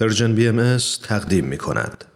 پرژن بی ام تقدیم می کند.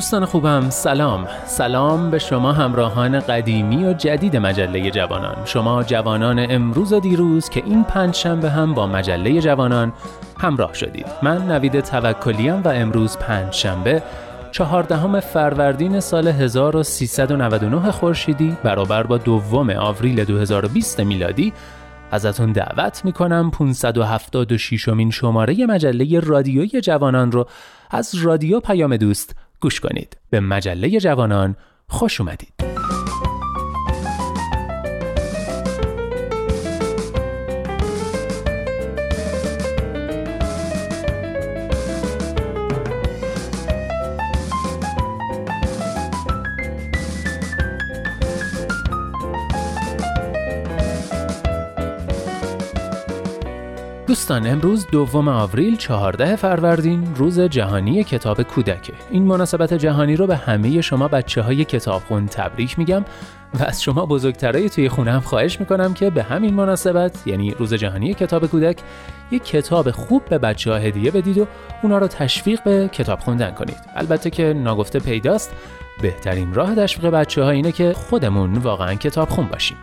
دوستان خوبم سلام. سلام به شما همراهان قدیمی و جدید مجله جوانان. شما جوانان امروز و دیروز که این پنج شنبه هم با مجله جوانان همراه شدید. من نوید توکلیم و امروز پنج شنبه چهاردهم فروردین سال 1399 خورشیدی برابر با دوم آوریل 2020 میلادی. ازتون دعوت می‌کنم 576 امین شماره مجله رادیوی جوانان رو از رادیو پیام دوست گوش کنید. به مجله جوانان خوش اومدید. دوستان امروز دوم آوریل 14 فروردین روز جهانی کتاب کودکه. این مناسبت جهانی رو به همه شما بچه های کتابخون تبریک میگم و از شما بزرگترای توی خونه هم خواهش می‌کنم که به همین مناسبت یعنی روز جهانی کتاب کودک یک کتاب خوب به بچه ها هدیه بدید و اونا رو تشویق به کتاب خوندن کنید. البته که ناگفته پیداست بهترین راه تشویق بچه ها اینه که خودمون واقعا کتاب خون باشیم.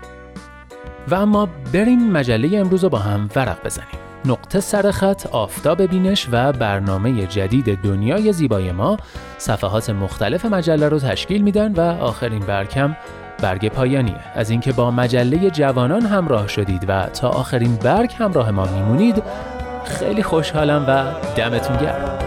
و اما بریم مجله امروز رو با هم ورق بزنیم. نقطه سرخط آفتاب بینش و برنامه جدید دنیای زیبای ما. صفحات مختلف مجله رو تشکیل میدن و آخرین برکم برگ پایانیه. از اینکه با مجله جوانان همراه شدید و تا آخرین برگ همراه ما میمونید خیلی خوشحالم و دمتون گرم.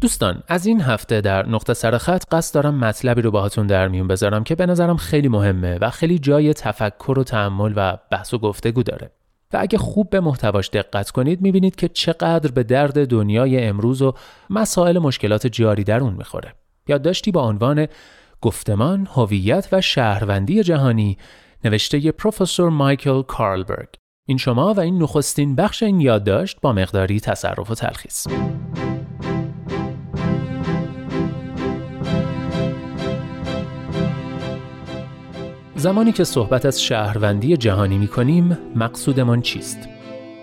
دوستان از این هفته در نقطه سرخط قصد دارم مطلبی رو باهاتون در میون بذارم که به نظرم خیلی مهمه و خیلی جای تفکر و تحمل و بحث و گفتگو داره. و اگه خوب به محتواش دقت کنید می‌بینید که چقدر به درد دنیای امروز و مسائل مشکلات جاری در اون می‌خوره. یادداشتی با عنوان گفتمان، هویت و شهروندی جهانی نوشته پروفسور مایکل کارلبرگ. این شما و این نخستین بخش این یادداشت با مقداری تصرف و تلخیص. زمانی که صحبت از شهروندی جهانی می کنیم مقصودمان چیست؟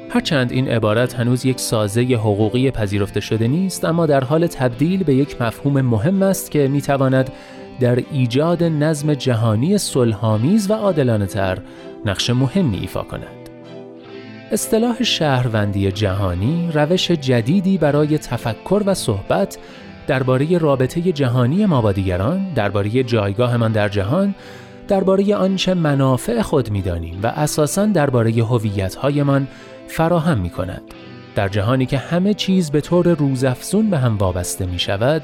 هرچند این عبارت هنوز یک سازه حقوقی پذیرفته شده نیست اما در حال تبدیل به یک مفهوم مهم است که می تواند در ایجاد نظم جهانی صلحآمیز و عادلانه تر نقش مهمی ایفا کند. اصطلاح شهروندی جهانی روش جدیدی برای تفکر و صحبت درباره رابطه جهانی ما با دیگران، درباره جایگاهمان در جهان، درباره آنچه منافع خود می‌دانیم و اساساً درباره هویت‌هایمان فراهم می کند. در جهانی که همه چیز به طور روزافزون به هم وابسته می شود،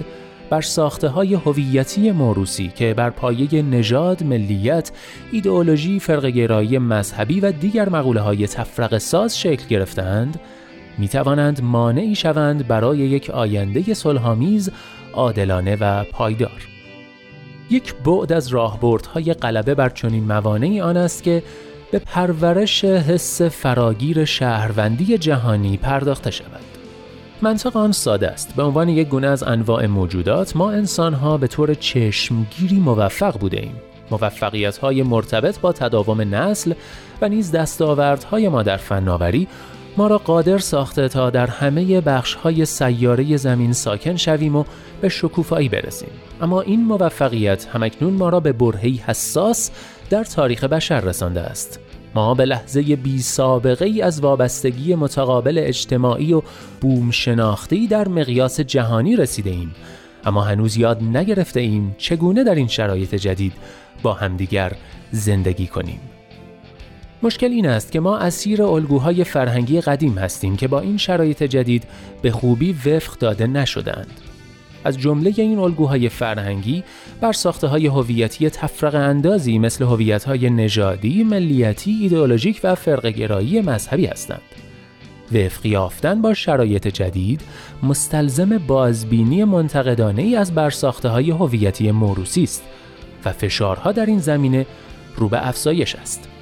بر ساخته های هویتی موروسی که بر پایه نژاد، ملیت، ایدئولوژی، فرقگرایی مذهبی و دیگر مقوله های تفرق ساز شکل گرفتند، می توانند مانعی شوند برای یک آینده صلحآمیز، عادلانه و پایدار. یک بعد از راهبردهای غلبه بر چنین موانعی آن است که به پرورش حس فراگیر شهروندی جهانی پرداخته شود. منطق آن ساده است. به عنوان یک گونه از انواع موجودات ما انسانها به طور چشمگیری موفق بوده ایم. موفقیت های مرتبط با تداوم نسل و نیز دستاوردهای ما در فناوری ما را قادر ساخته تا در همه بخش های سیاره زمین ساکن شویم و به شکوفایی برسیم. اما این موفقیت همکنون ما را به برهی حساس در تاریخ بشر رسانده است. ما به لحظه بی سابقه ای از وابستگی متقابل اجتماعی و بوم شناختی در مقیاس جهانی رسیده ایم. اما هنوز یاد نگرفته ایم چگونه در این شرایط جدید با همدیگر زندگی کنیم. مشکل این است که ما اسیر الگوهای فرهنگی قدیم هستیم که با این شرایط جدید به خوبی وفق داده نشدند. از جمله این الگوهای فرهنگی بر ساخته های هویتی تفرق اندازی مثل هویت های نژادی، ملیتی، ایدئولوژیک و فرقگرایی مذهبی هستند. وفق یافتن با شرایط جدید مستلزم بازبینی منتقدانه ای از برساخته های هویتی موروسی است و فشارها در این زمینه رو به افزایش است.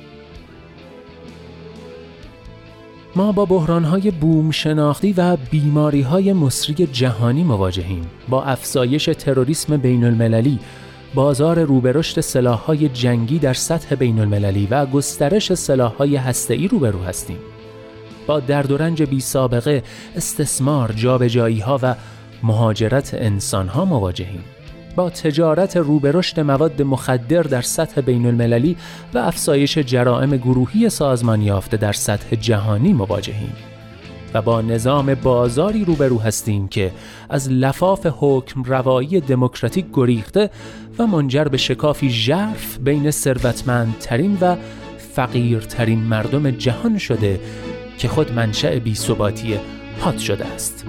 ما با بحرانهای بوم شناختی و بیماریهای مصری جهانی مواجهیم. با افزایش تروریسم بین المللی بازار روبرشت سلاحهای جنگی در سطح بین المللی و گسترش سلاحهای هسته‌ای روبرو هستیم. با درد و رنج بی سابقه استثمار جابجایی ها و مهاجرت انسان ها مواجهیم. با تجارت روبرشت مواد مخدر در سطح بین المللی و افزایش جرائم گروهی سازمان یافته در سطح جهانی مواجهیم و با نظام بازاری روبرو هستیم که از لفاف حکم روایی دموکراتیک گریخته و منجر به شکافی ژرف بین ثروتمندترین و فقیرترین مردم جهان شده که خود منشأ بی‌ثباتی حاد شده است.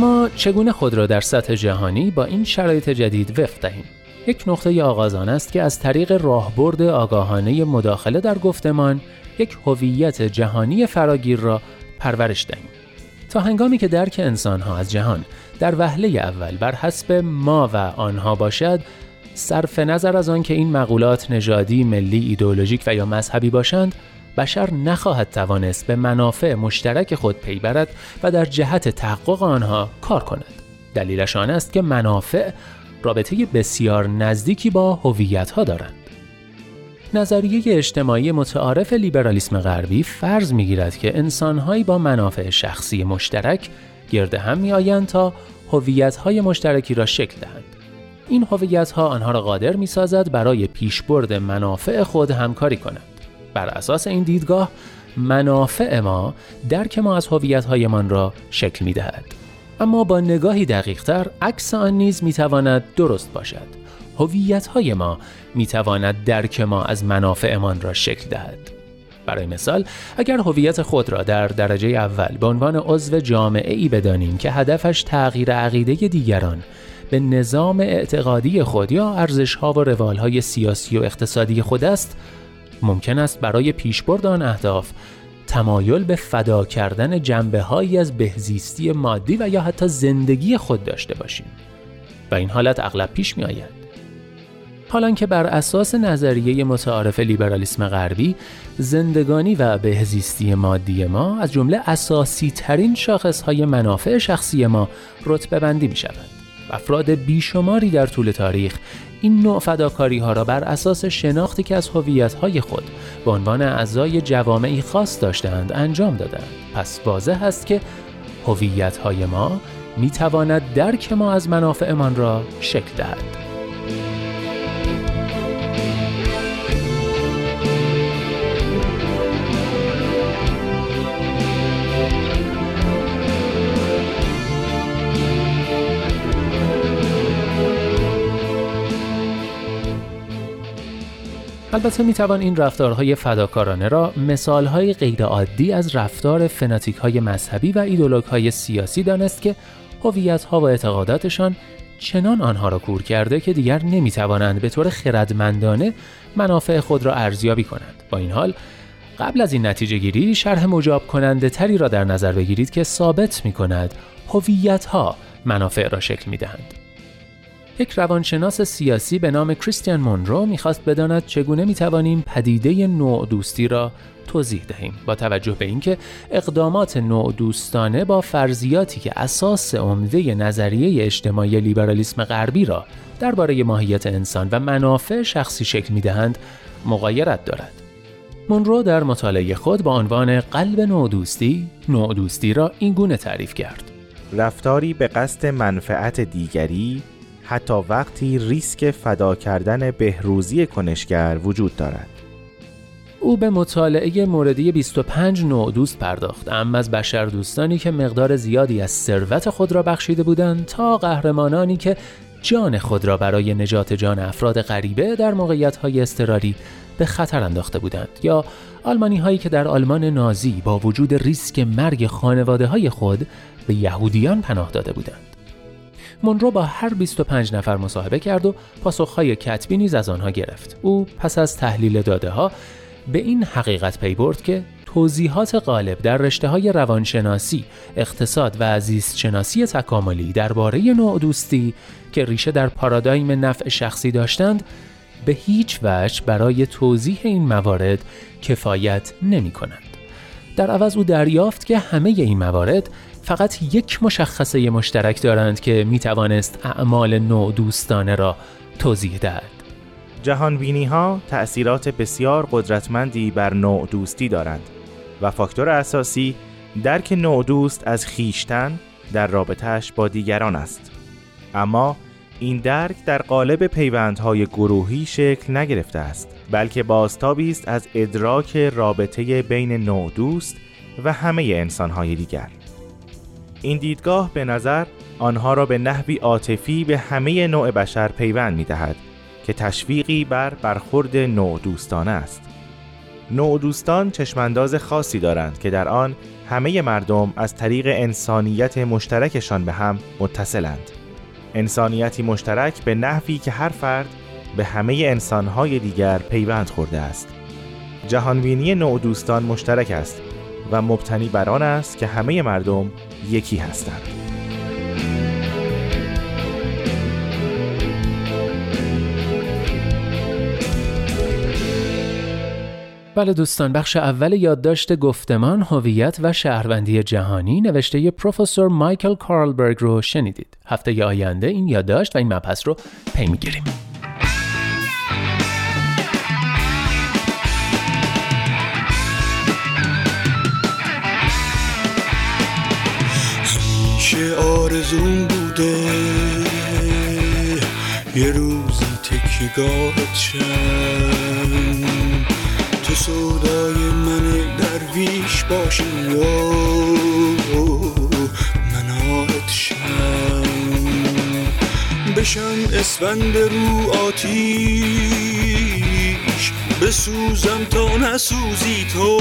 اما چگونه خود را در سطح جهانی با این شرایط جدید وفق دهیم؟ یک نقطه آغازان است که از طریق راهبرد آگاهانه مداخله در گفتمان یک هویت جهانی فراگیر را پرورش دهیم. تا هنگامی که درک انسانها از جهان در وهله اول بر حسب ما و آنها باشد، صرف نظر از آن که این مقولات نژادی، ملی، ایدئولوژیک و یا مذهبی باشند، بشر نخواهد توانست به منافع مشترک خود پی برد و در جهت تحقق آنها کار کند. دلیلش آن است که منافع رابطه بسیار نزدیکی با هویت ها دارند. نظریه اجتماعی متعارف لیبرالیسم غربی فرض می‌گیرد که انسانهایی با منافع شخصی مشترک گرد هم می آیند تا هویت های مشترکی را شکل دهند. این هویت ها آنها را قادر می سازد برای پیشبرد منافع خود همکاری کنند. بر اساس این دیدگاه منافع ما درک ما از هویت‌هایمان را شکل می‌دهد. اما با نگاهی دقیقتر عکس آن نیز می‌تواند درست باشد. هویت‌های ما می‌تواند درک ما از منافعمان را شکل دهد. برای مثال اگر هویت خود را در درجه اول به عنوان عضو جامعه ای بدانیم که هدفش تغییر عقیده دیگران به نظام اعتقادی خود یا ارزشها و روالهای سیاسی و اقتصادی خود است ممکن است برای پیشبرد آن اهداف تمایل به فدا کردن جنبه هایی از بهزیستی مادی و یا حتی زندگی خود داشته باشیم و این حالت اغلب پیش می آید. حالان که بر اساس نظریه متعارف لیبرالیسم غربی زندگانی و بهزیستی مادی ما از جمله اساسی ترین شاخص های منافع شخصی ما رتبه بندی می شود. افراد بیشماری در طول تاریخ این نوع فداکاری ها را بر اساس شناختی که از هویت های خود به عنوان اعضای جوامعی خاص داشتند انجام دادند پس واضح است که هویت های ما می تواند درک ما از منافعمان را شکل دهد. البته می توان این رفتارهای فداکارانه را مثالهای غیرعادی از رفتار فناتیک های مذهبی و ایدولوگ های سیاسی دانست که هویت ها و اعتقاداتشان چنان آنها را کور کرده که دیگر نمی توانند به طور خردمندانه منافع خود را ارزیابی کنند. با این حال قبل از این نتیجه گیری شرح مجاب کننده تری را در نظر بگیرید که ثابت می کند هویت ها منافع را شکل می دهند. یک روانشناس سیاسی به نام کریستیان مونرو می‌خواست بداند چگونه می‌توانیم پدیده نوع دوستی را توضیح دهیم. با توجه به اینکه اقدامات نوع دوستانه با فرضیاتی که اساس عمده نظریه اجتماعی لیبرالیسم غربی را درباره ماهیت انسان و منافع شخصی شکل می‌دهند مغایرت دارد. مونرو در مطالعه خود با عنوان قلب نوع دوستی نوع دوستی را این گونه تعریف کرد. رفتاری به قصد منفعت دیگری حتی وقتی ریسک فدا کردن بهروزی کنشگر وجود دارد. او به مطالعه موردی 25 نوع دوست پرداخت اما از بشر دوستانی که مقدار زیادی از ثروت خود را بخشیده بودند تا قهرمانانی که جان خود را برای نجات جان افراد غریبه در موقعیت های استراری به خطر انداخته بودند یا آلمانی هایی که در آلمان نازی با وجود ریسک مرگ خانواده های خود به یهودیان پناه داده بودند. مونرو با هر 25 نفر مصاحبه کرد و پاسخهای کتبی نیز از آنها گرفت. او پس از تحلیل داده ها به این حقیقت پی برد که توضیحات غالب در رشته های روانشناسی، اقتصاد و زیست شناسی تکاملی درباره نوع دوستی که ریشه در پارادایم نفع شخصی داشتند به هیچ وجه برای توضیح این موارد کفایت نمی کنند. در عوض او دریافت که همه این موارد فقط یک مشخصه مشترک دارند که می توانست اعمال نوع دوستانه را توضیح دهد. جهانبینی ها تأثیرات بسیار قدرتمندی بر نوع دوستی دارند و فاکتور اساسی درک نوع دوست از خیشتن در رابطهش با دیگران است. اما این درک در قالب پیوندهای گروهی شکل نگرفته است بلکه بازتابی است از ادراک رابطه بین نوع دوست و همه انسانهای دیگر این دیدگاه به نظر آنها را به نحوی عاطفی به همه نوع بشر پیوند می دهد که تشویقی بر برخورد نوع دوستانه است. نوع دوستان چشمانداز خاصی دارند که در آن همه مردم از طریق انسانیت مشترکشان به هم متصلند. انسانیتی مشترک به نحوی که هر فرد به همه انسانهای دیگر پیوند خورده است. جهانبینی نوع دوستان مشترک است و مبتنی بر آن است که همه مردم یکی هستند. بله دوستان بخش اول یادداشت گفتمان هویت و شهروندی جهانی نوشته پروفسور مایکل کارلبرگ رو شنیدید. هفته آینده این یادداشت و این مبحث رو پی می‌گیریم. آرزون بوده. یه روزی تکیگاهت شم. تو سودای من درویش باشی. یا من شم. بشم اسفند رو آتیش. بسوزم تا نسوزی تو.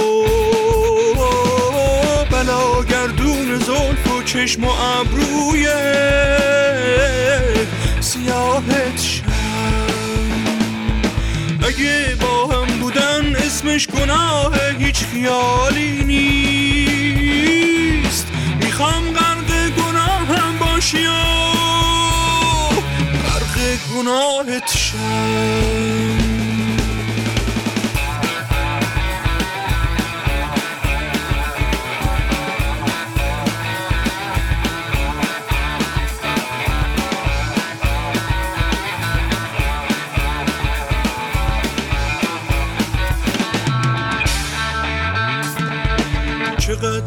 بلا گردون زلف و چشم و ابروی سیاهت شم. اگه با هم بودن اسمش گناه هیچ خیالی نیست. می‌خوام غرق گناهم باشی و غرق گناهت شم.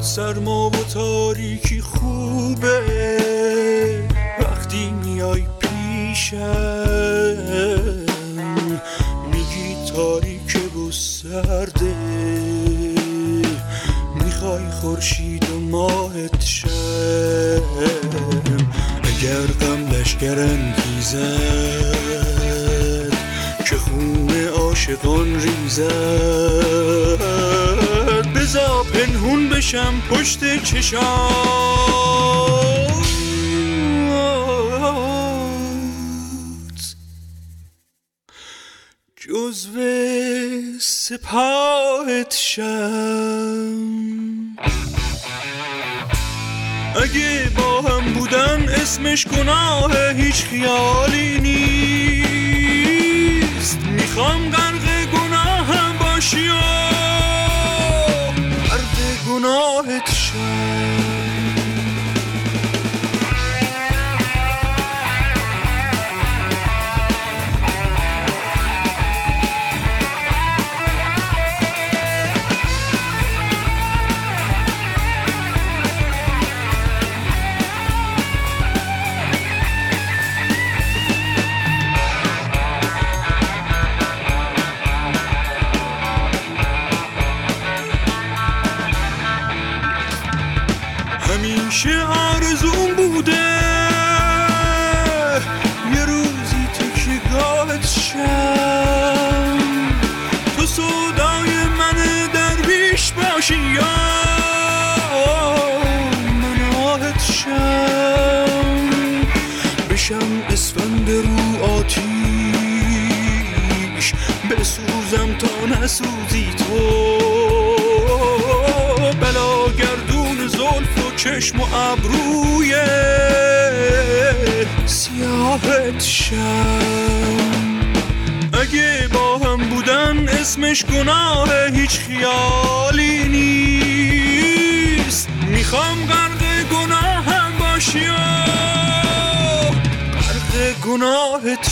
سرما و تاریکی خوبه. وقتی میای پیشم میگی تاریک و سرده. می‌خوای خورشید و ماهت شم. اگر غم لشگر انگیزد که خون عاشقان ریزد. بزا پنهون بشم پشت چشات جزو سپاهت شم. اگه با هم بودن اسمش گناه هیچ خیالی نیست. می‌خوام غرق گناهم باشی گناهت شم باشی یا من آهت شم؟ بشم اسفند رو آتیش بسوزم تا نسوزی تو. بلا گردون زلف و چشم و ابروی سیاهت شم. اسمش گناه هیچ خیالی نیست. می‌خوام غرق گناهم باشی و غرق گناهت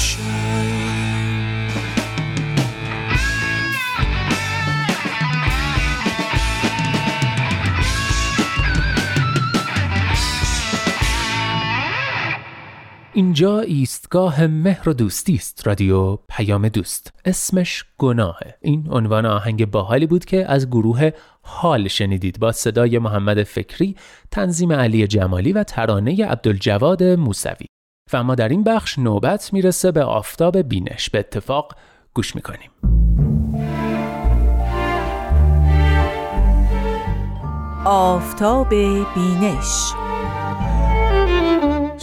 اینجا ایستگاه مهر و دوستی است رادیو پیام دوست. اسمش گناهه. این عنوان آهنگ باحالی بود که از گروه حال شنیدید با صدای محمد فکری تنظیم علی جمالی و ترانه عبدالجواد موسوی. و ما در این بخش نوبت می‌رسه به آفتاب بینش. به اتفاق گوش می‌کنیم. آفتاب بینش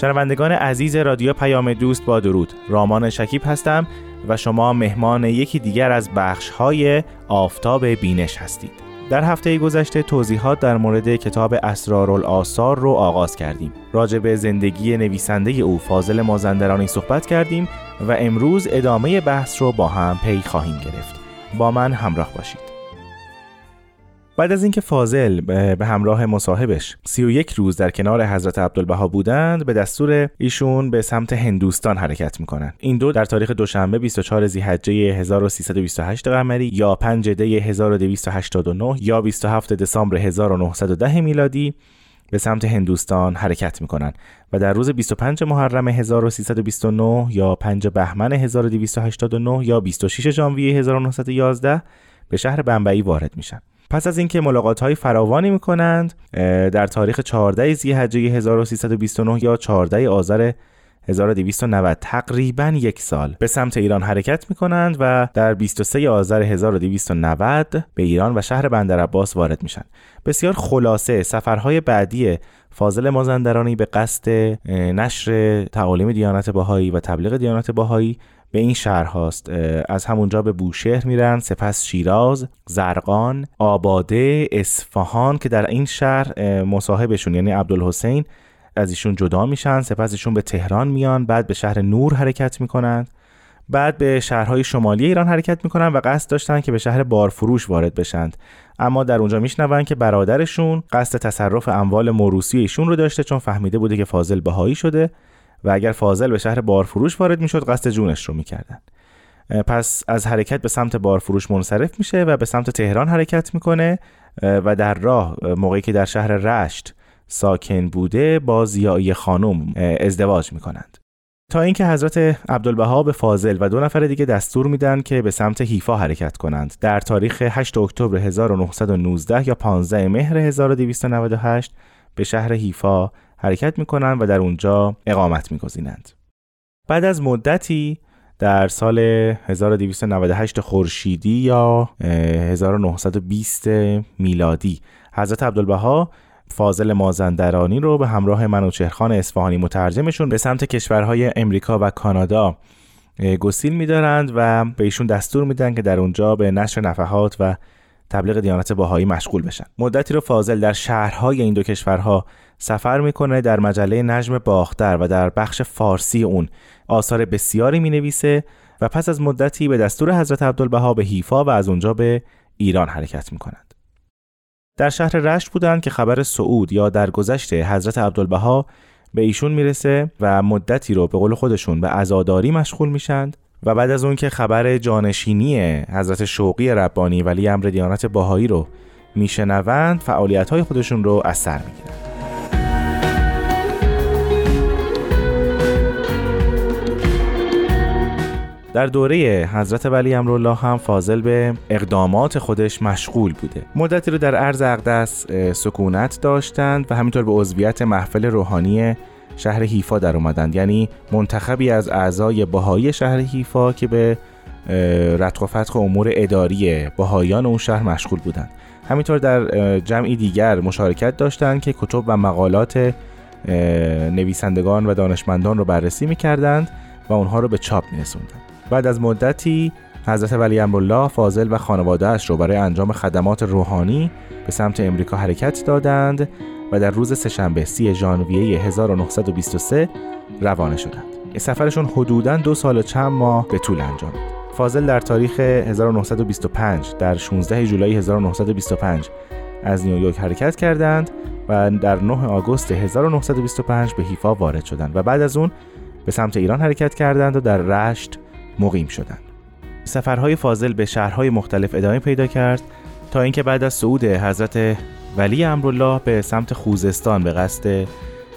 شنوندگان عزیز رادیو پیام دوست با درود. رامان شکیب هستم و شما مهمان یکی دیگر از بخش های آفتاب بینش هستید. در هفته گذشته توضیحات در مورد کتاب اسرارالآثار رو آغاز کردیم. راجع به زندگی نویسنده او فاضل مازندرانی صحبت کردیم و امروز ادامه بحث رو با هم پی خواهیم گرفت. با من همراه باشید. بعد از اینکه فاضل به همراه مصاحبش 31 روز در کنار حضرت عبدالبها بودند به دستور ایشون به سمت هندوستان حرکت می‌کنند. این دو در تاریخ دوشنبه 24 ذی‌حجه 1328 قمری یا 5 دی 1289 یا 27 دسامبر 1910 میلادی به سمت هندوستان حرکت می‌کنند و در روز 25 محرم 1329 یا 5 بهمن 1289 یا 26 ژانویه 1911 به شهر بمبئی وارد میشن. پس از اینکه ملاقات های فراوانی می کنند در تاریخ 14 ذی‌حجه 1329 یا 14 آذر 1290 تقریبا یک سال به سمت ایران حرکت می کنند و در 23 آذر 1290 به ایران و شهر بندر عباس وارد میشن. بسیار خلاصه سفرهای بعدی فاضل مازندرانی به قصد نشر تعالیم دیانت باهایی و تبلیغ دیانت باهایی به این شهر هاست. از همونجا به بوشهر میرن. سپس شیراز زرقان آباده اصفهان که در این شهر مصاحبشون یعنی عبدالحسین از ایشون جدا میشن. سپس ایشون به تهران میان. بعد به شهر نور حرکت می‌کنند بعد به شهرهای شمالی ایران حرکت می‌کنن و قصد داشتن که به شهر بارفروش وارد بشند. اما در اونجا میشنون که برادرشون قصد تصرف اموال موروسی ایشون رو داشته چون فهمیده بوده که فاضل بهایی شده. و اگر فاضل به شهر بارفروش وارد می‌شد قصد جونش رو می‌کردن. پس از حرکت به سمت بارفروش منصرف میشه و به سمت تهران حرکت می‌کنه و در راه موقعی که در شهر رشت ساکن بوده با زیایی خانم ازدواج می‌کنند. تا اینکه حضرت عبدالبها به فاضل و دو نفر دیگه دستور میدن که به سمت حیفا حرکت کنند. در تاریخ 8 اکتبر 1919 یا 15 مهر 1298 به شهر حیفا حرکت می‌کنند و در اونجا اقامت میگزینند. بعد از مدتی در سال 1298 خورشیدی یا 1920 میلادی حضرت عبدالبها فاضل مازندرانی رو به همراه منوچهرخان اصفهانی مترجمشون به سمت کشورهای امریکا و کانادا گسیل میدارند و به ایشون دستور میدن که در اونجا به نشر نفحات و تبلیغ دیانت باهایی مشغول بشن. مدتی رو فاضل در شهرهای این دو کشورها سفر می‌کنه در مجله نجم باختر و در بخش فارسی اون. آثار بسیاری می‌نویسه و پس از مدتی به دستور حضرت عبدالبها به حیفا و از اونجا به ایران حرکت می‌کنند در شهر رشت بودند که خبر سعود یا درگذشت حضرت عبدالبها به ایشون می‌رسه و مدتی رو به قول خودشون به عزاداری مشغول میشند. و بعد از اون که خبر جانشینی حضرت شوقی ربانی ولی امر دیانت باهایی رو میشنوند فعالیت های خودشون رو از سر می‌گیرند در دوره حضرت ولی امرالله هم فاضل به اقدامات خودش مشغول بوده. مدتی رو در عرض اقدس سکونت داشتند و همینطور به عضویت محفل روحانی شهر حیفا در اومدند. یعنی منتخبی از اعضای بهایی شهر حیفا که به رتق و فتق امور اداری بهاییان اون شهر مشغول بودند. همینطور در جمعی دیگر مشارکت داشتند که کتب و مقالات نویسندگان و دانشمندان رو بررسی می‌کردند و اونها رو به چاپ میرسوندند. بعد از مدتی حضرت ولی امرالله فاضل و خانوادهش رو برای انجام خدمات روحانی به سمت امریکا حرکت دادند و در روز سهشنبه سی ژانویه 1923 روانه شدند. سفرشون حدوداً دو سال و چند ماه به طول انجامید. فاضل در تاریخ 1925 در 16 جولای 1925 از نیویورک حرکت کردند و در 9 آگوست 1925 به حیفا وارد شدند و بعد از اون به سمت ایران حرکت کردند و در رشت مقیم شدند. سفرهای فاضل به شهرهای مختلف ادامه پیدا کرد تا اینکه بعد از صعود حضرت ولی امرالله به سمت خوزستان به قصد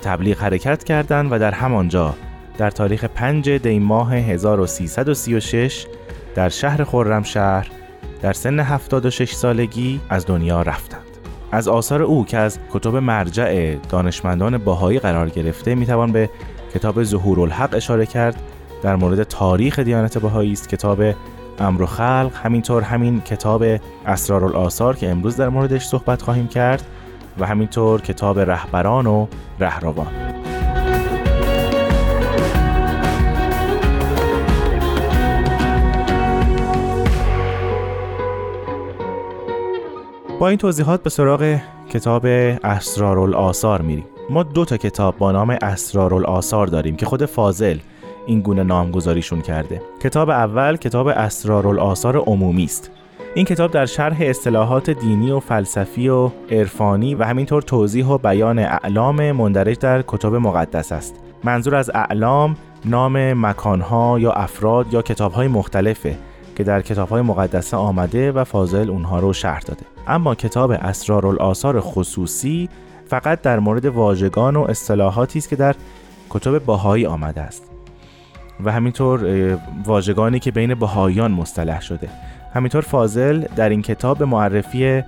تبلیغ حرکت کردند و در همانجا در تاریخ 5 دی ماه 1336 در شهر خرمشهر در سن 76 سالگی از دنیا رفتند. از آثار او که از کتب مرجع دانشمندان باهایی قرار گرفته می‌توان به کتاب ظهور الحق اشاره کرد در مورد تاریخ دیانت بهایی است کتاب امر و خلق همینطور همین کتاب اسرار که امروز در موردش صحبت خواهیم کرد و همینطور کتاب رهبران و رهروان. با این توضیحات به سراغ کتاب اسرار میریم. ما دو تا کتاب با نام اسرار داریم که خود فاضل این گونه نامگذاریشون کرده. کتاب اول کتاب اسرارالآثار عمومی است. این کتاب در شرح اصطلاحات دینی و فلسفی و عرفانی و همینطور توضیح و بیان اعلام مندرج در کتاب مقدس است. منظور از اعلام نام مکانها یا افراد یا کتابهای مختلفه که در کتابهای مقدسه آمده و فاضل اونها رو شرح داده. اما کتاب اسرارالآثار خصوصی فقط در مورد واژگان و اصطلاحاتی است که در کتب باهایی آمده است. و همینطور واژگانی که بین بهاییان مصطلح شده. همینطور فاضل در این کتاب به معرفی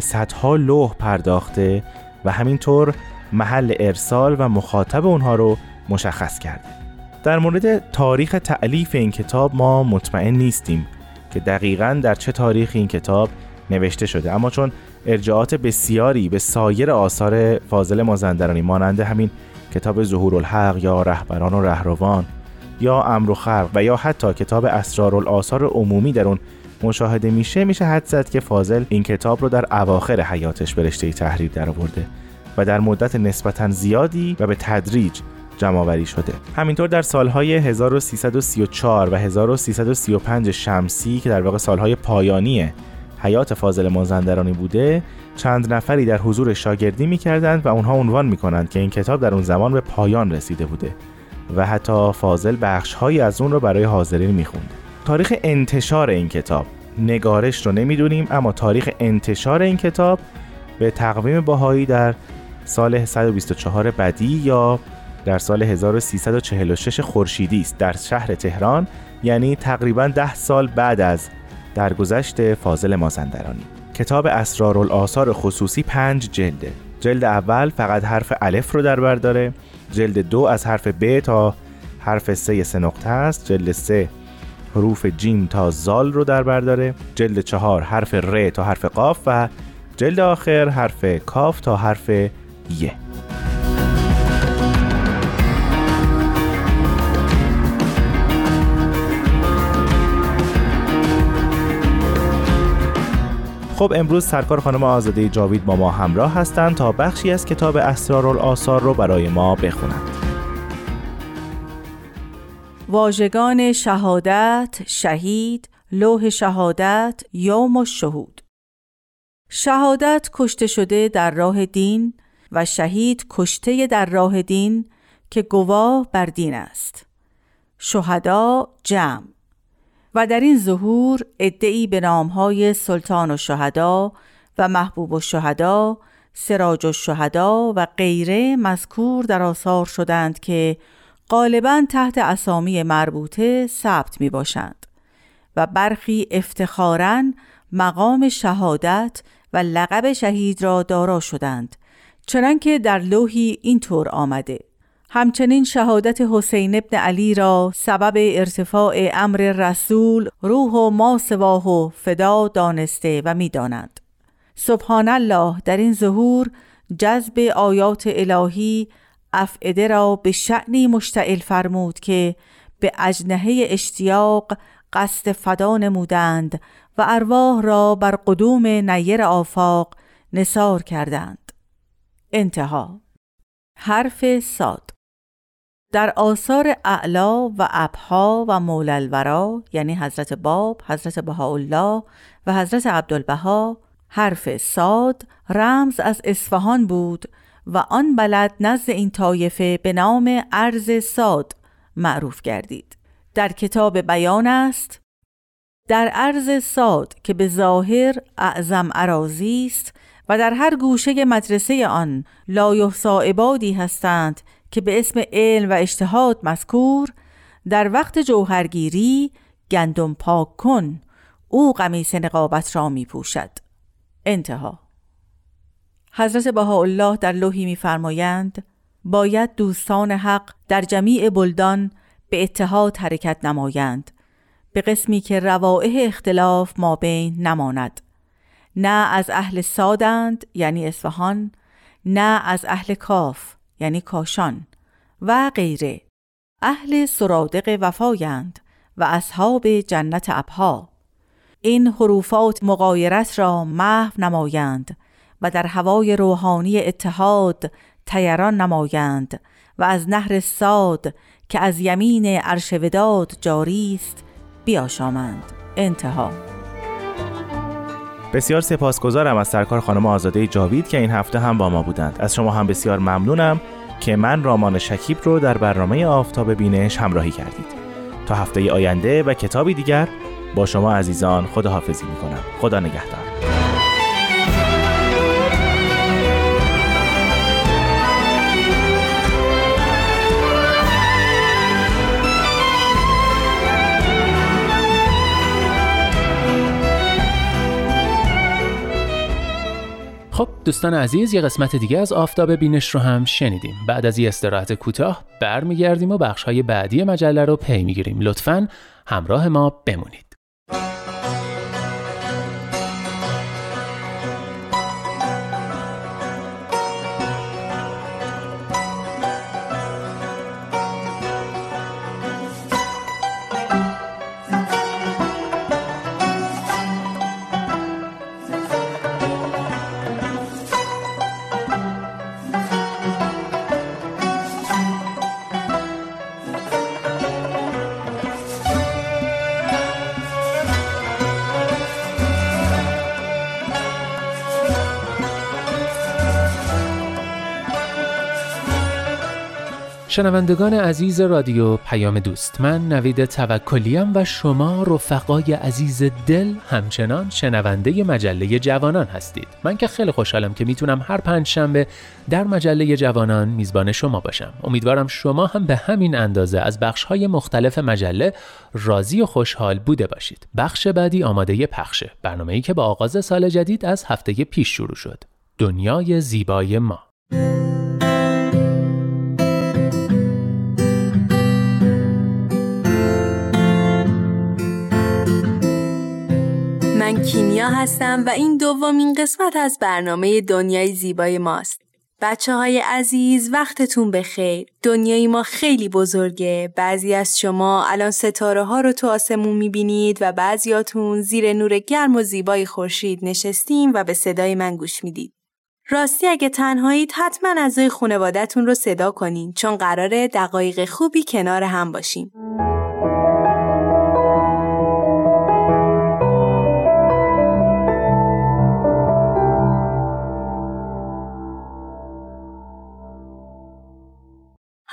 صدها لوح پرداخته و همینطور محل ارسال و مخاطب اونها رو مشخص کرده. در مورد تاریخ تعلیف این کتاب ما مطمئن نیستیم که دقیقا در چه تاریخی این کتاب نوشته شده. اما چون ارجاعات بسیاری به سایر آثار فاضل مازندرانی مانند همین کتاب ظهور الحق یا رهبران و رهروان یا امر و خلق و یا حتی کتاب اسرار عمومی در اون مشاهده میشه میشه حد زد که فاضل این کتاب رو در اواخر حیاتش به رشته تحریر درآورده و در مدت نسبتا زیادی و به تدریج جمعآوری شده. همینطور در سالهای 1334 و 1335 شمسی که در واقع سالهای پایانی حیات فاضل مازندرانی بوده چند نفری در حضور شاگردی می‌کردند و اونها عنوان می‌کنند که این کتاب در اون زمان به پایان رسیده بوده. و حتی فاضل بخشهایی از اون رو برای حاضرین می‌خوند. تاریخ انتشار این کتاب نگارش رو نمی‌دونیم اما تاریخ انتشار این کتاب به تقویم باهایی در سال 124 بدی یا در سال 1346 خورشیدی است در شهر تهران یعنی تقریبا ده سال بعد از درگذشت فاضل مازندرانی. کتاب اسرارالآثار خصوصی پنج جلده. جلد اول فقط حرف الف رو در بر داره. جلد دو از حرف ب تا حرف سه سه نقطه است. جلد سه حروف جیم تا زال رو در بر داره. جلد چهار حرف ر تا حرف قاف و جلد آخر حرف کاف تا حرف یه خب امروز سرکار خانم آزاده جاوید با ما همراه هستند تا بخشی از کتاب اسرارالآثار رو برای ما بخونند. واژگان شهادت، شهید، لوح شهادت، یوم و شهود شهادت کشته شده در راه دین و شهید کشته در راه دین که گواه بر دین است. شهدا جمع و در این ظهور ادعی به نامهای سلطان و شهدا و محبوب و شهدا سراج و شهدا و غیره مذکور در آثار شدند که غالبا تحت اسامی مربوطه ثبت می باشند و برخی افتخارا مقام شهادت و لقب شهید را دارا شدند چنانکه در لوحی اینطور آمده. همچنین شهادت حسین ابن علی را سبب ارتفاع امر رسول روح و ما سواه و فدا دانسته و می‌دانند. سبحان الله در این ظهور جذب آیات الهی افعده را به شعنی مشتعل فرمود که به اجنهه اشتیاق قصد فدا نمودند و ارواح را بر قدوم نیر آفاق نصار کردند انتها حرف ساد در آثار اعلا و ابها و مولالورا یعنی حضرت باب، حضرت بهاءالله و حضرت عبدالبها حرف ساد رمز از اصفهان بود و آن بلد نزد این طایفه به نام ارز ساد معروف گردید. در کتاب بیان است در ارز ساد که به ظاهر اعظم عراضی است و در هر گوشه مدرسه آن لایحصا عبادی هستند که به اسم علم و اجتهاد مذکور در وقت جوهرگیری گندم پاک کن او قمیس نقابت را می پوشد انتها. حضرت بهاءالله در لوحی میفرمایند باید دوستان حق در جمیع بلدان به اتحاد حرکت نمایند به قسمی که روائح اختلاف ما بین نماند. نه از اهل سادند یعنی اصفهان نه از اهل کاف. یعنی کاشان و غیره. اهل سرادق وفایند و اصحاب جنت ابها. این حروفات مقایرت را محو نمایند و در هوای روحانی اتحاد تیران نمایند و از نهر ساد که از یمین عرش وداد جاری است بیاشامند. انتها. بسیار سپاسگزارم از سرکار خانم آزاده جاوید که این هفته هم با ما بودند. از شما هم بسیار ممنونم که من رامان شکیب رو در برنامه آفتاب بینش همراهی کردید. تا هفته آینده و کتابی دیگر با شما عزیزان خداحافظی می‌کنم. خدا نگهدار. خب دوستان عزیز یه قسمت دیگه از آفتاب بینش رو هم شنیدیم. بعد از یه استراحت کوتاه برمیگردیم و بخشهای بعدی مجله رو پی می‌گیریم. لطفا همراه ما بمونید. شنوندگان عزیز رادیو پیام دوست من نوید توکلیم و شما رفقای عزیز دل همچنان شنونده مجله جوانان هستید. من که خیلی خوشحالم که می‌تونم هر پنج شنبه در مجله جوانان میزبان شما باشم. امیدوارم شما هم به همین اندازه از بخشهای مختلف مجله راضی و خوشحال بوده باشید. بخش بعدی آماده پخشه. برنامه‌ای که با آغاز سال جدید از هفته پیش شروع شد. دنیای زیبای ما. من کیمیا هستم و این دومین قسمت از برنامه دنیای زیبای ماست. بچه های عزیز وقتتون بخیر. دنیای ما خیلی بزرگه. بعضی از شما الان ستاره ها رو تو آسمون می‌بینید و بعضیاتون زیر نور گرم و زیبای خورشید نشستیم و به صدای من گوش می‌دید. راستی اگه تنهایید حتما اعضای خانوادهتون رو صدا کنین چون قراره دقایق خوبی کنار هم باشیم.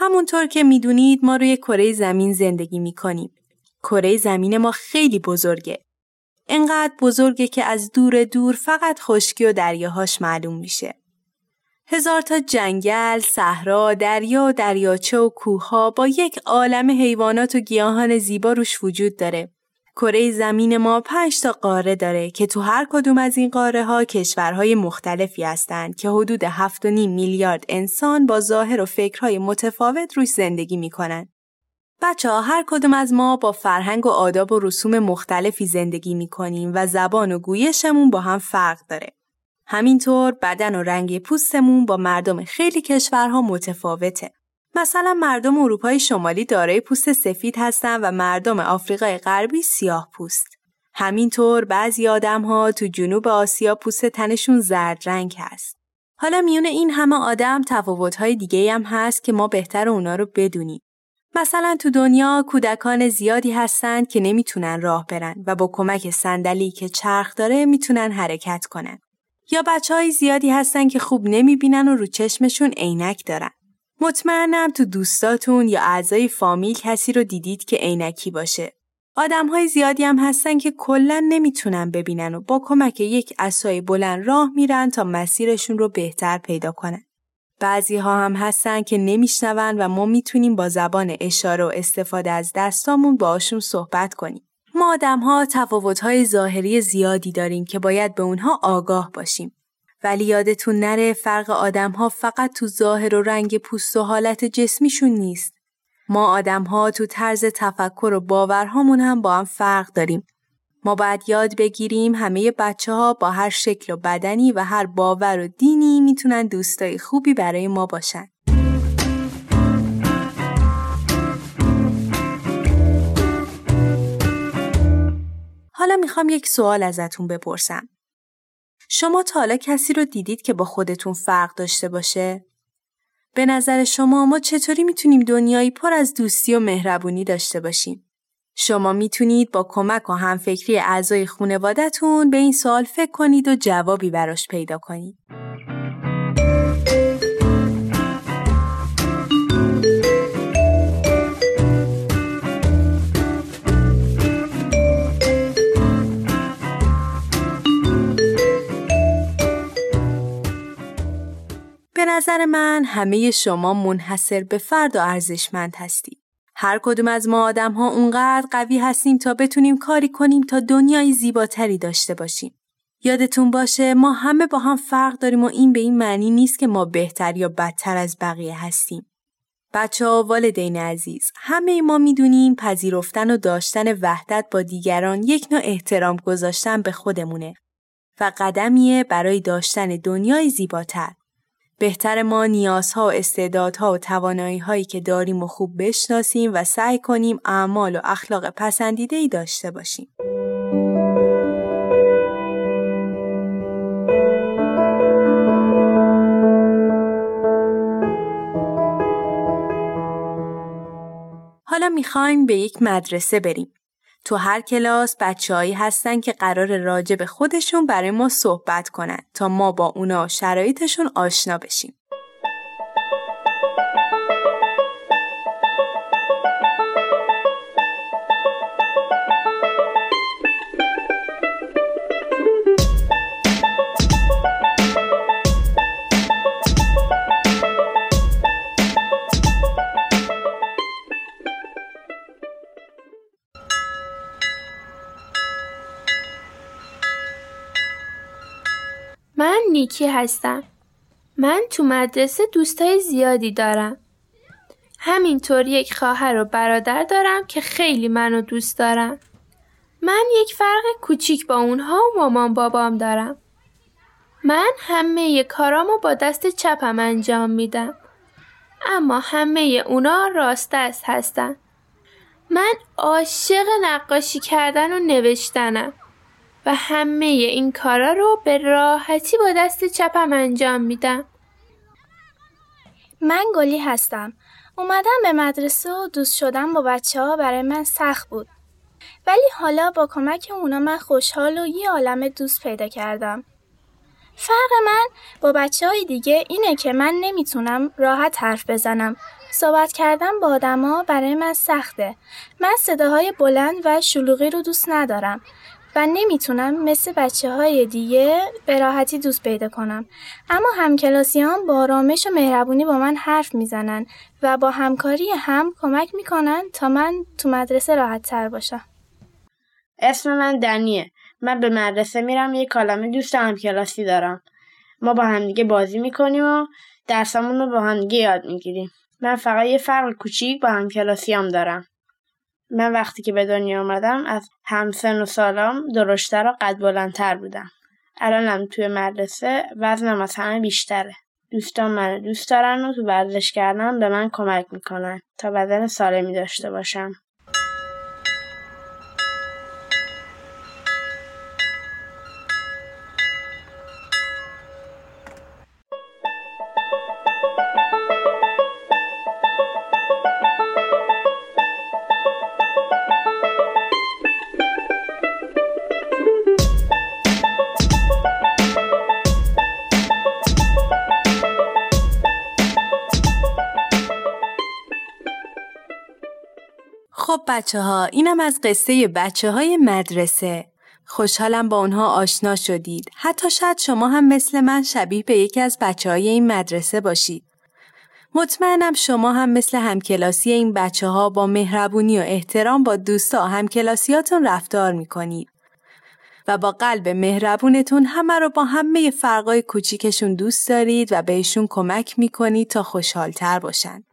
همونطور که می‌دونید ما روی کره زمین زندگی می‌کنیم. کره زمین ما خیلی بزرگه. انقدر بزرگه که از دور دور فقط خشکی و دریاهاش معلوم میشه. هزار تا جنگل، صحرا، دریا و دریاچه و کوهها با یک عالم حیوانات و گیاهان زیبا روش وجود داره کره زمین ما پنج تا قاره داره که تو هر کدوم از این قاره ها کشورهای مختلفی هستند که حدود 7.5 میلیارد انسان با ظاهر و فکرهای متفاوت روش زندگی می‌کنن. بچه ها هر کدوم از ما با فرهنگ و آداب و رسوم مختلفی زندگی می‌کنیم و زبان و گویشمون با هم فرق داره. همینطور بدن و رنگ پوستمون با مردم خیلی کشورها متفاوته. مثلا مردم اروپای شمالی دارای پوست سفید هستن و مردم آفریقای غربی سیاه پوست. همینطور بعضی آدم ها تو جنوب آسیا پوست تنشون زرد رنگ هست. حالا میون این همه آدم های دیگه هم هست که ما بهتر اونا رو بدونیم. مثلا تو دنیا کودکان زیادی هستند که نمی‌تونن راه برن و با کمک صندلی که چرخ داره می‌تونن حرکت کنن. یا بچه های زیادی هستن که خوب نمی‌بینن و رو چشمشون عینک دارن. مطمئنم تو دوستاتون یا اعضای فامیل کسی رو دیدید که عینکی باشه. آدم های زیادی هم هستن که کلا نمی‌تونن ببینن و با کمک یک اسای بلند راه میرن تا مسیرشون رو بهتر پیدا کنن. بعضی ها هم هستن که نمیشنون و ما می‌تونیم با زبان اشاره و استفاده از دستامون باشون صحبت کنیم. ما آدم ها تفاوت های ظاهری زیادی داریم که باید به اونها آگاه باشیم. ولی یادتون نره فرق آدم ها فقط تو ظاهر و رنگ پوست و حالت جسمیشون نیست. ما آدم ها تو طرز تفکر و باورهامون هم با هم فرق داریم. ما باید یاد بگیریم همه بچه ها با هر شکل و بدنی و هر باور و دینی می‌تونن دوستای خوبی برای ما باشن. حالا می‌خوام یک سوال ازتون بپرسم. شما تا حالا کسی رو دیدید که با خودتون فرق داشته باشه؟ به نظر شما ما چطوری می‌تونیم دنیایی پر از دوستی و مهربونی داشته باشیم؟ شما می‌تونید با کمک و همفکری اعضای خانوادهتون به این سوال فکر کنید و جوابی براش پیدا کنید. به نظر من همه شما منحصر به فرد و ارزشمند هستید. هر کدوم از ما آدم ها اونقدر قوی هستیم تا بتونیم کاری کنیم تا دنیای زیباتری داشته باشیم. یادتون باشه ما همه با هم فرق داریم و این به این معنی نیست که ما بهتر یا بدتر از بقیه هستیم. بچه ها والدین عزیز همه ما می‌دونیم پذیرفتن و داشتن وحدت با دیگران یک نوع احترام گذاشتن به خودمونه و قدمیه برای داشتن دنیای زیباتر. بهتر ما نیازها و استعدادها و توانایی هایی که داریم و خوب بشناسیم و سعی کنیم اعمال و اخلاق پسندیده ای داشته باشیم. حالا می‌خوایم به یک مدرسه بریم. تو هر کلاس بچههایی هستن که قرار راجع به خودشون برای ما صحبت کنن تا ما با اونا شرایطشون آشنا بشیم. نیکی هستم. من تو مدرسه دوستای زیادی دارم. همینطور یک خواهر و برادر دارم که خیلی منو دوست دارم. من یک فرق کوچیک با اونها و مامان بابام دارم. من همه کارامو با دست چپم انجام میدم. اما همه اونا راست دست هستن. من عاشق نقاشی کردن و نوشتنم. و همه این کارا رو به راحتی با دست چپم انجام میدم. من گلی هستم. اومدم به مدرسه و دوست شدم با بچه ها برای من سخت بود. ولی حالا با کمک اونا من خوشحال و یه عالم دوست پیدا کردم. فرق من با بچه های دیگه اینه که من نمی‌تونم راحت حرف بزنم. صحبت کردن با آدما برای من سخته. من صداهای بلند و شلوغی رو دوست ندارم. و نمی‌تونم مثل بچه های دیگه به راحتی دوست پیدا کنم. اما همکلاسیان با آرامش و مهربونی با من حرف می‌زنن و با همکاری هم کمک می‌کنن تا من تو مدرسه راحت تر باشم. اسم من دنیه. من به مدرسه میرم یه کالمه دوست همکلاسی دارم. ما با همدیگه بازی می‌کنیم و درسمون رو با همدیگه یاد می‌گیریم. من فقط یه فرق کوچیک با همکلاسیام دارم. من وقتی که به دنیا آمدم از همسن و سالام درشتر و قد بلندتر بودم. الانم توی مدرسه وزنم از همه بیشتره. دوستان من دوست دارن و تو ورزش کردن به من کمک می‌کنن تا بدن سالمی داشته باشم. بچه ها اینم از قصه بچه های مدرسه. خوشحالم با اونها آشنا شدید. حتی شاید شما هم مثل من شبیه به یکی از بچه های این مدرسه باشید. مطمئنم شما هم مثل همکلاسی این بچه ها با مهربونی و احترام با دوستا همکلاسیاتون رفتار می‌کنید. و با قلب مهربونتون همه رو با همه فرقای کوچیکشون دوست دارید و بهشون کمک می‌کنید تا خوشحالتر باشن.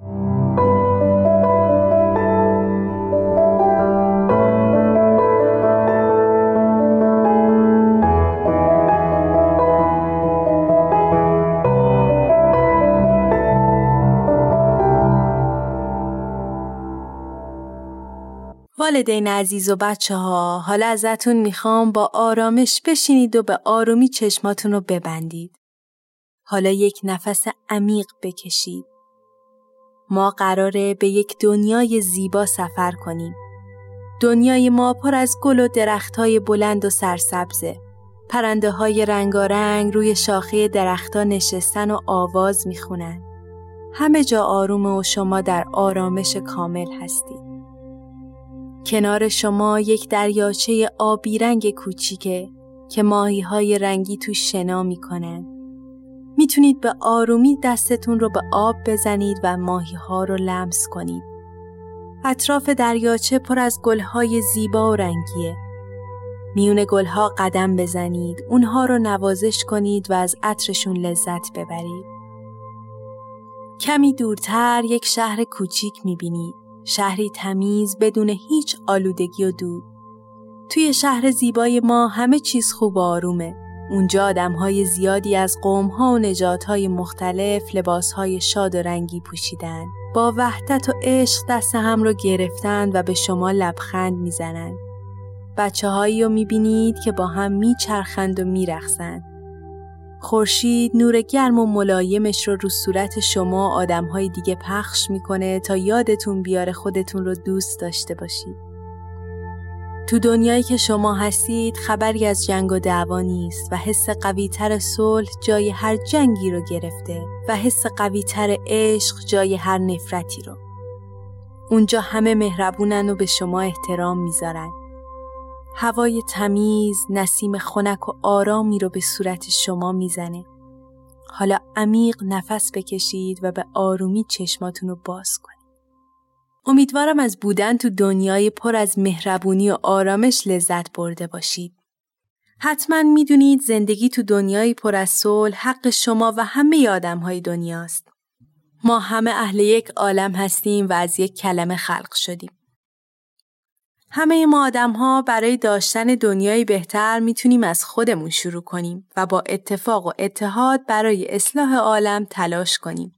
والدین عزیز و بچه ها حالا ازتون می‌خوام با آرامش بشینید و به آرومی چشماتون رو ببندید. حالا یک نفس عمیق بکشید. ما قراره به یک دنیای زیبا سفر کنیم. دنیای ما پر از گل و درختهای بلند و سرسبزه. پرنده های رنگارنگ روی شاخه درختها نشستن و آواز می‌خونن. همه جا آرومه و شما در آرامش کامل هستید. کنار شما یک دریاچه آبی رنگ کوچیکه که ماهی های رنگی تو شنا می‌کنن. می‌تونید به آرومی دستتون رو به آب بزنید و ماهی ها رو لمس کنید. اطراف دریاچه پر از گلهای زیبا و رنگیه. میون گلها قدم بزنید، اونها رو نوازش کنید و از عطرشون لذت ببرید. کمی دورتر یک شهر کوچیک می‌بینید. شهری تمیز بدون هیچ آلودگی و دود. توی شهر زیبای ما همه چیز خوب و آرومه. اونجا آدم های زیادی از قوم ها و نجات های مختلف لباس های شاد و رنگی پوشیدن. با وحدت و عشق دست هم رو گرفتن و به شما لبخند می‌زنن. بچه هایی رو می‌بینید که با هم میچرخند و میرخسند. خورشید نور گرم و ملایمش رو رو صورت شما آدم های دیگه پخش می‌کنه تا یادتون بیاره خودتون رو دوست داشته باشید. تو دنیایی که شما هستید خبری از جنگ و دعوا نیست و حس قویتر صلح جای هر جنگی رو گرفته و حس قویتر عشق جای هر نفرتی رو. اونجا همه مهربونن و به شما احترام می‌ذارن. هوای تمیز، نسیم خنک و آرامی رو به صورت شما می‌زنه. حالا عمیق نفس بکشید و به آرومی چشماتون رو باز کنید. امیدوارم از بودن تو دنیای پر از مهربونی و آرامش لذت برده باشید. حتما می‌دونید زندگی تو دنیای پر از صلح حق شما و همه آدم های دنیاست. ما همه اهل یک عالم هستیم و از یک کلمه خلق شدیم. همه ما آدم ها برای داشتن دنیای بهتر می‌تونیم از خودمون شروع کنیم و با اتفاق و اتحاد برای اصلاح عالم تلاش کنیم.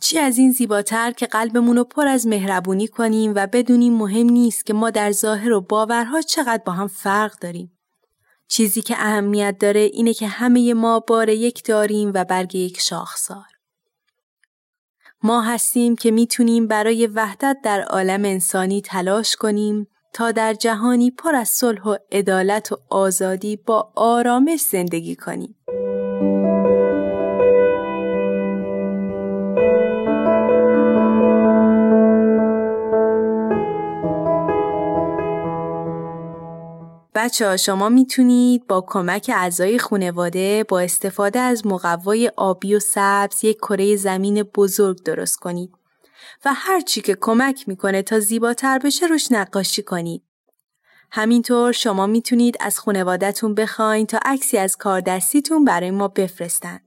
چی از این زیباتر که قلبمون رو پر از مهربونی کنیم و بدونیم مهم نیست که ما در ظاهر و باورها چقدر با هم فرق داریم. چیزی که اهمیت داره اینه که همه ما بار یک داریم و برگ یک شاخسار. ما هستیم که می‌تونیم برای وحدت در عالم انسانی تلاش کنیم تا در جهانی پر از صلح و عدالت و آزادی با آرامش زندگی کنیم. بچه ها شما می‌تونید با کمک اعضای خانواده با استفاده از مقوای آبی و سبز یک کره زمین بزرگ درست کنید و هر چی که کمک می‌کنه تا زیباتر بشه روش نقاشی کنید. همینطور شما می‌تونید از خانوادهتون بخواین تا عکسی از کار دستیتون برای ما بفرستن.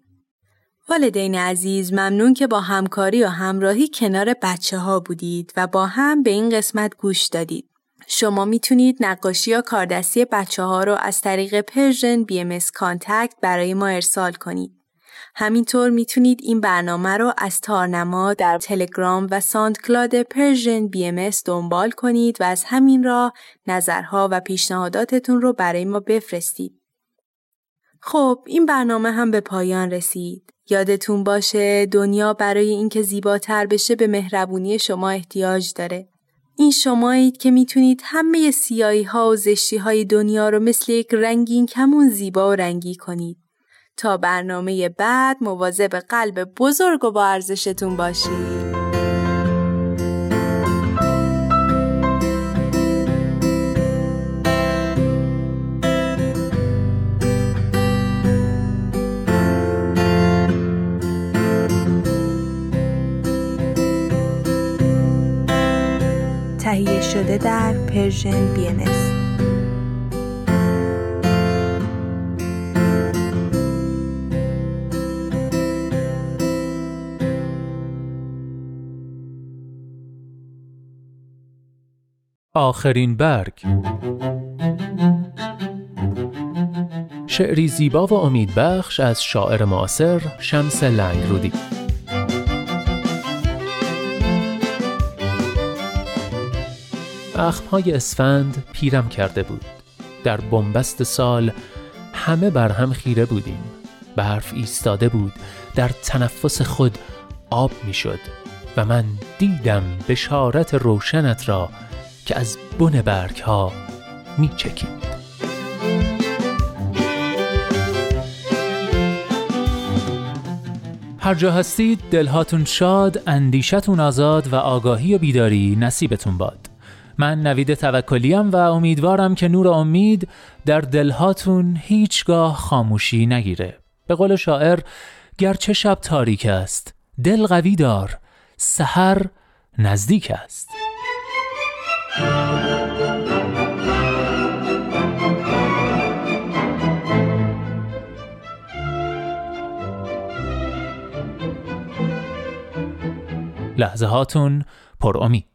والدین عزیز ممنون که با همکاری و همراهی کنار بچه ها بودید و با هم به این قسمت گوش دادید. شما می‌تونید نقاشی یا کاردستی بچه ها رو از طریق Persian BM contact برای ما ارسال کنید. همینطور می‌تونید این برنامه رو از تارنما در تلگرام و cloud Persian BM دنبال کنید و از همین راه نظرها و پیشنهاداتتون رو برای ما بفرستید. خب این برنامه هم به پایان رسید. یادتون باشه دنیا برای اینکه زیباتر بشه به مهربونی شما احتیاج داره. این شمایید که می‌تونید همه سیایی ها و زشتی های دنیا رو مثل یک رنگین کمون زیبا و رنگی کنید. تا برنامه بعد مواظب قلب بزرگ و با ارزشتون باشید. شده در پرژن بی ام آخرین برگ. شعری زیبا و امیدبخش از شاعر معاصر شمس لنگرودی اخمهای اسفند پیرم کرده بود در بنبست سال همه بر هم خیره بودیم برف ایستاده بود در تنفس خود آب می‌شد و من دیدم بشارت روشنت را که از بن برگ ها می چکید. هر جا هستید دلهاتون شاد، اندیشتون آزاد و آگاهی و بیداری نصیبتون باد. من نوید توکلیم و امیدوارم که نور امید در دل هاتون هیچگاه خاموشی نگیره. به قول شاعر گرچه شب تاریک است دل قوی دار سحر نزدیک است. لحظه هاتون پر امید.